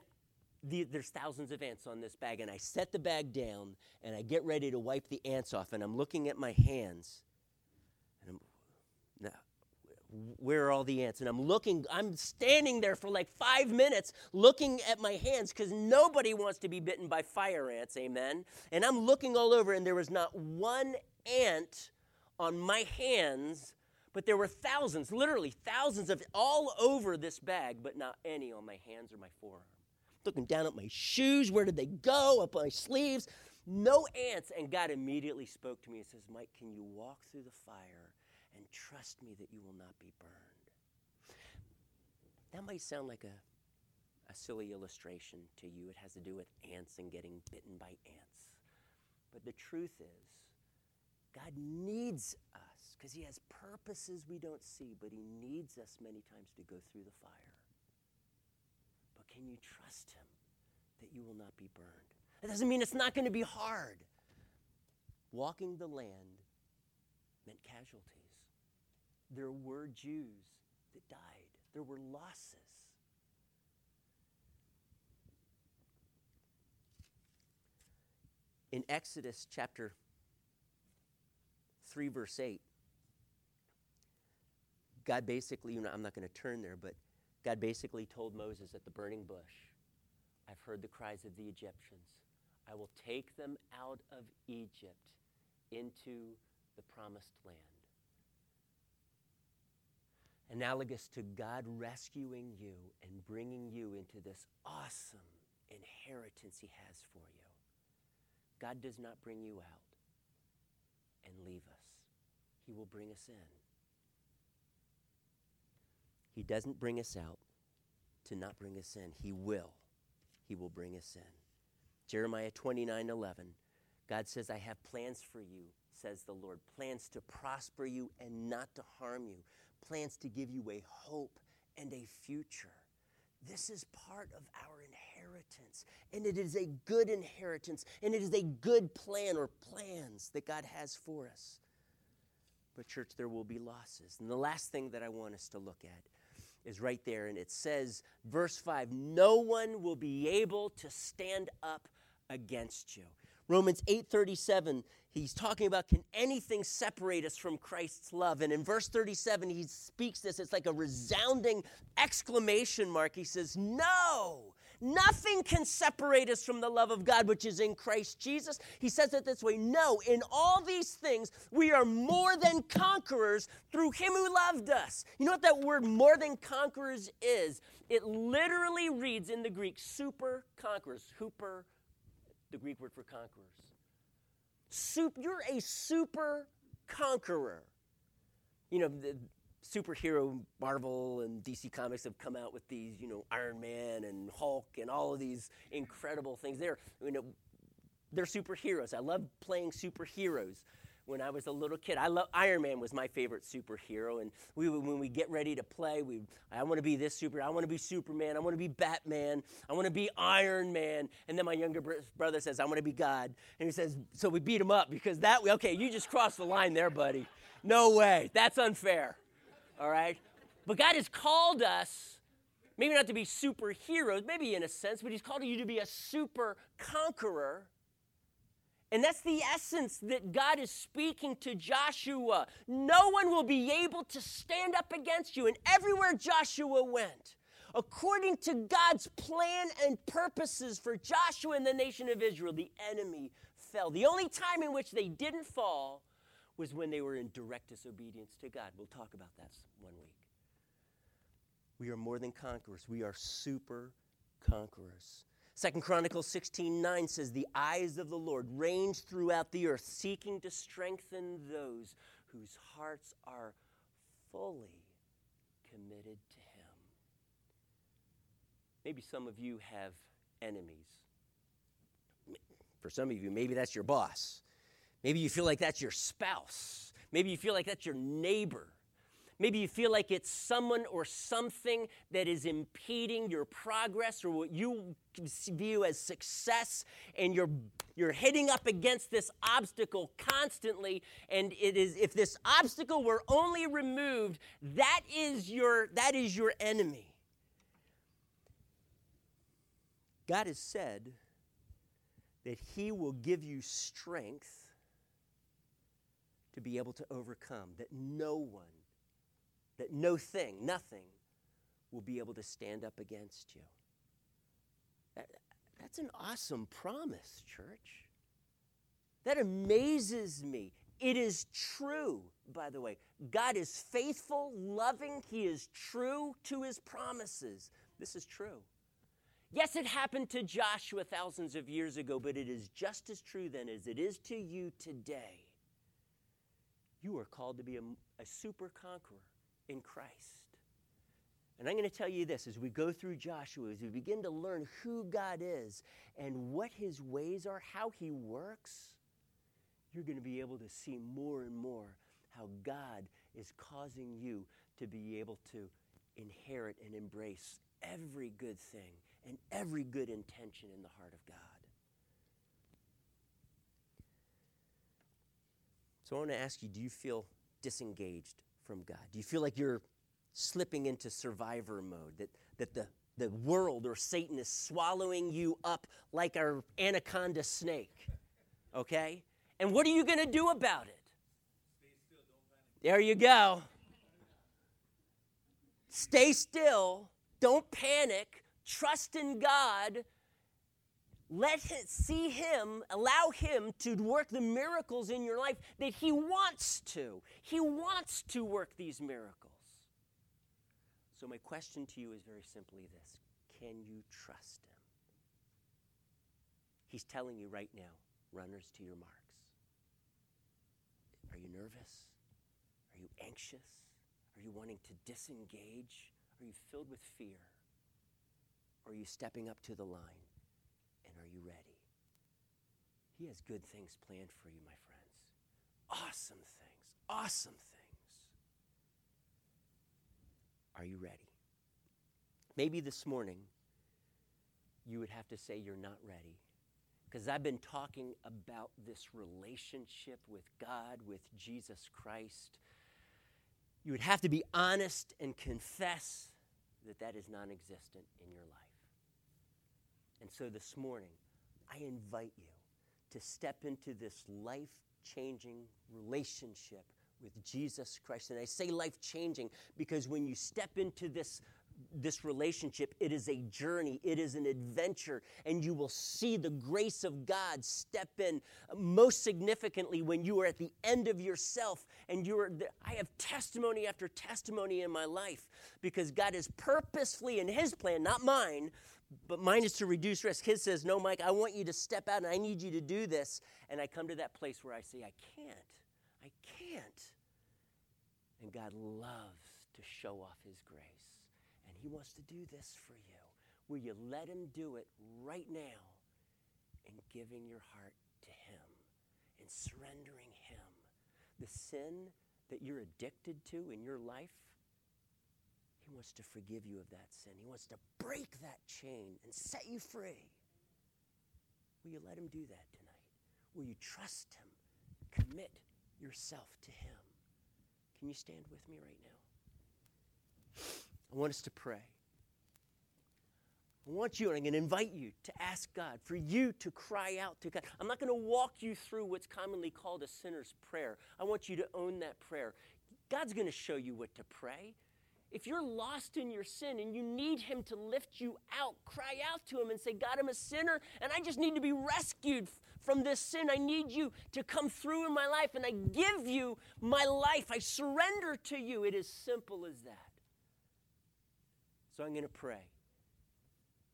Speaker 1: the, there's thousands of ants on this bag. And I set the bag down, and I get ready to wipe the ants off. And I'm looking at my hands. And I'm, no, where are all the ants? And I'm looking, I'm standing there for like five minutes looking at my hands because nobody wants to be bitten by fire ants, amen? And I'm looking all over, and there was not one ant on my hands, but there were thousands, literally thousands of all over this bag, but not any on my hands or my forearm. Looking down at my shoes, where did they go? Up my sleeves, no ants. And God immediately spoke to me and says, Mike, can you walk through the fire? And trust me that you will not be burned. That might sound like a, a silly illustration to you. It has to do with ants and getting bitten by ants. But the truth is, God needs us because He has purposes we don't see, but He needs us many times to go through the fire. But can you trust him that you will not be burned? That doesn't mean it's not going to be hard. Walking the land meant casualties. There were Jews that died, there were losses. In Exodus chapter 3, verse 8, God basically, you know, I'm not going to turn there, but God basically told Moses at the burning bush, I've heard the cries of the Egyptians. I will take them out of Egypt into the promised land. Analogous to God rescuing you and bringing you into this awesome inheritance He has for you. God does not bring you out and leave us, He will bring us in. He doesn't bring us out to not bring us in. He will. He will bring us in. Jeremiah 29 11. God says, I have plans for you, says the Lord. Plans to prosper you and not to harm you. Plans to give you a hope and a future. This is part of our inheritance. And it is a good inheritance. And it is a good plan or plans that God has for us. But, church, there will be losses. And the last thing that I want us to look at is right there. And it says, verse 5 No one will be able to stand up against you. Romans 8:37 he's talking about can anything separate us from Christ's love and in verse 37 he speaks this it's like a resounding exclamation mark he says no Nothing can separate us from the love of God which is in Christ Jesus. He says it this way No, in all these things, we are more than conquerors through Him who loved us. You know what that word more than conquerors is? It literally reads in the Greek super conquerors, huper the Greek word for conquerors. Super, you're a super conqueror. You know, the superhero Marvel and DC Comics have come out with these, you know, Iron Man and Hulk and all of these incredible things. They're, you know, they're superheroes. I love playing superheroes when I was a little kid. I love Iron Man was my favorite superhero, and we would, when we get ready to play, we I want to be this super. I want to be Superman. I want to be Batman. I want to be Iron Man. And then my younger brother says, I want to be God, and he says, so we beat him up because that way okay, you just crossed the line there, buddy. No way. That's unfair. All right, but God has called us. Maybe not to be superheroes, maybe in a sense, but He's called you to be a super conqueror and that's the essence that God is speaking to Joshua. No one will be able to stand up against you. And everywhere Joshua went, according to God's plan and purposes for Joshua and the nation of Israel, the enemy fell. The only time in which they didn't fall was when they were in direct disobedience to God. We'll talk about that one week. We are more than conquerors, we are super conquerors. Second Chronicles 16 9 says, The eyes of the Lord range throughout the earth, seeking to strengthen those whose hearts are fully committed to Him. Maybe some of you have enemies. For some of you, maybe that's your boss. Maybe you feel like that's your spouse. Maybe you feel like that's your neighbor. Maybe you feel like it's someone or something that is impeding your progress or what you view as success, and you're, you're hitting up against this obstacle constantly. And it is, if this obstacle were only removed, that is your, that is your enemy. God has said that He will give you strength to be able to overcome, that no one that no thing, nothing, will be able to stand up against you. That, that's an awesome promise, church. That amazes me. It is true, by the way. God is faithful, loving, He is true to His promises. This is true. Yes, it happened to Joshua thousands of years ago, but it is just as true then as it is to you today. You are called to be a, a super conqueror in Christ. And I'm going to tell you this as we go through Joshua, as we begin to learn who God is and what his ways are, how he works, you're going to be able to see more and more how God is causing you to be able to inherit and embrace every good thing and every good intention in the heart of God. So I want to ask you do you feel disengaged from God? Do you feel like you're slipping into survivor mode, that, that the, the world or Satan is swallowing you up like our anaconda snake? Okay? And what are you going to do about it? There you go. Stay still. Don't panic. Trust in God let him see him, allow him to work the miracles in your life that he wants to. He wants to work these miracles. So, my question to you is very simply this Can you trust him? He's telling you right now runners to your marks. Are you nervous? Are you anxious? Are you wanting to disengage? Are you filled with fear? Are you stepping up to the line? And are you ready? He has good things planned for you, my friends. Awesome things. Awesome things. Are you ready? Maybe this morning you would have to say you're not ready. Because I've been talking about this relationship with God, with Jesus Christ. You would have to be honest and confess that that is non existent in your life. And so this morning, I invite you to step into this life changing relationship with Jesus Christ. And I say life changing because when you step into this this relationship, it is a journey, it is an adventure, and you will see the grace of God step in uh, most significantly when you are at the end of yourself. And you are, I have testimony after testimony in my life because God is purposefully in His plan, not mine, but mine is to reduce risk. His says, No, Mike, I want you to step out and I need you to do this. And I come to that place where I say, I can't. I can't. And God loves to show off His grace. And He wants to do this for you. Will you let Him do it right now in giving your heart to Him and surrendering Him? The sin that you're addicted to in your life, he wants to forgive you of that sin. He wants to break that chain and set you free. Will you let Him do that tonight? Will you trust Him? Commit yourself to Him. Can you stand with me right now? I want us to pray. I want you, and I'm going to invite you to ask God, for you to cry out to God. I'm not going to walk you through what's commonly called a sinner's prayer. I want you to own that prayer. God's going to show you what to pray. If you're lost in your sin and you need Him to lift you out, cry out to Him and say, God, I'm a sinner and I just need to be rescued from this sin. I need you to come through in my life and I give you my life. I surrender to you. It is simple as that. So I'm going to pray.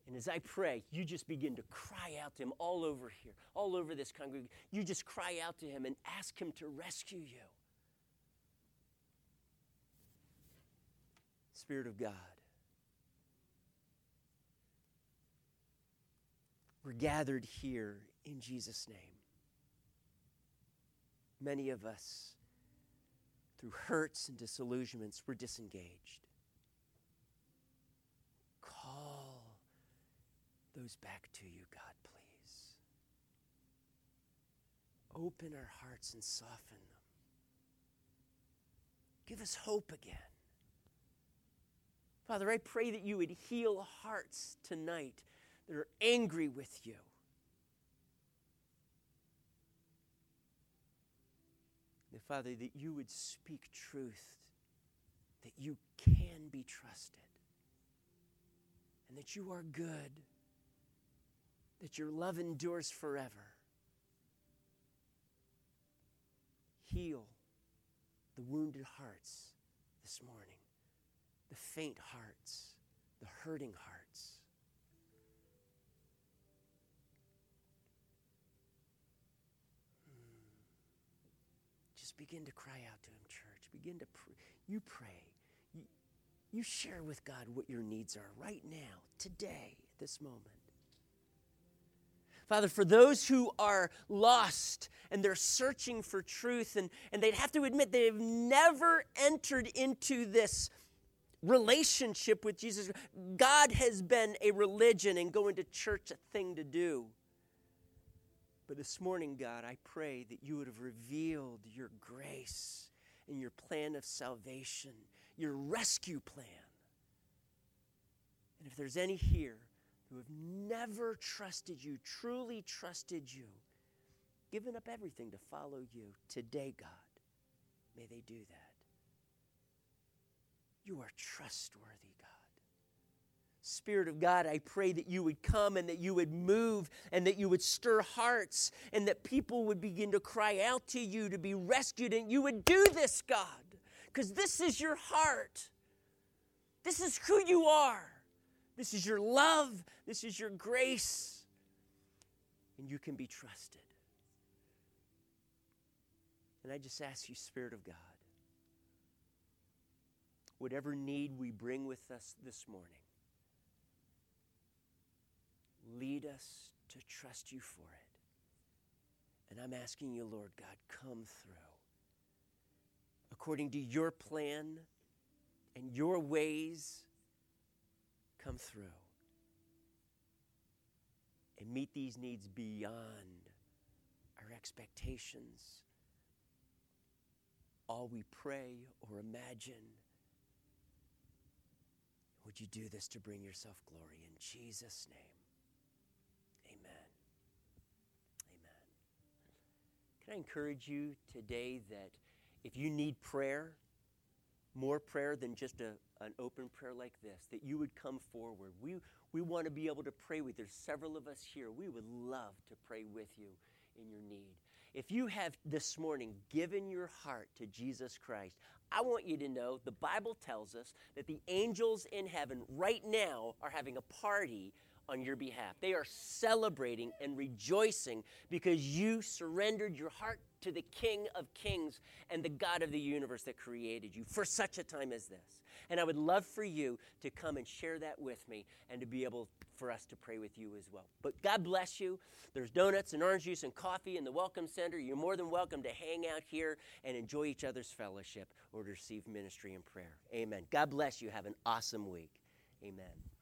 Speaker 1: And as I pray, you just begin to cry out to Him all over here, all over this congregation. You just cry out to Him and ask Him to rescue you. Spirit of God. We're gathered here in Jesus' name. Many of us, through hurts and disillusionments, we're disengaged. Call those back to you, God, please. Open our hearts and soften them. Give us hope again. Father, I pray that you would heal hearts tonight that are angry with you. Father, that you would speak truth, that you can be trusted, and that you are good, that your love endures forever. Heal the wounded hearts this morning the faint hearts, the hurting hearts. Begin to cry out to Him, church. Begin to pray. You pray. You, you share with God what your needs are right now, today, this moment. Father, for those who are lost and they're searching for truth, and, and they'd have to admit they've never entered into this relationship with Jesus. God has been a religion and going to church a thing to do. But this morning, God, I pray that you would have revealed your grace and your plan of salvation, your rescue plan. And if there's any here who have never trusted you, truly trusted you, given up everything to follow you, today, God, may they do that. You are trustworthy. Spirit of God, I pray that you would come and that you would move and that you would stir hearts and that people would begin to cry out to you to be rescued. And you would do this, God, because this is your heart. This is who you are. This is your love. This is your grace. And you can be trusted. And I just ask you, Spirit of God, whatever need we bring with us this morning, lead us to trust you for it. And I'm asking you, Lord God, come through. According to your plan and your ways, come through. And meet these needs beyond our expectations, all we pray or imagine. Would you do this to bring yourself glory in Jesus' name? Can I encourage you today that if you need prayer, more prayer than just a, an open prayer like this, that you would come forward. We, we want to be able to pray with. you. There's several of us here. We would love to pray with you in your need. If you have this morning given your heart to Jesus Christ, I want you to know the Bible tells us that the angels in heaven right now are having a party on your behalf. They are celebrating and rejoicing because you surrendered your heart to the King of Kings and the God of the universe that created you for such a time as this. And I would love for you to come and share that with me and to be able for us to pray with you as well. But God bless you. There's donuts and orange juice and coffee in the Welcome Center. You're more than welcome to hang out here and enjoy each other's fellowship or to receive ministry and prayer. Amen. God bless you. Have an awesome week. Amen.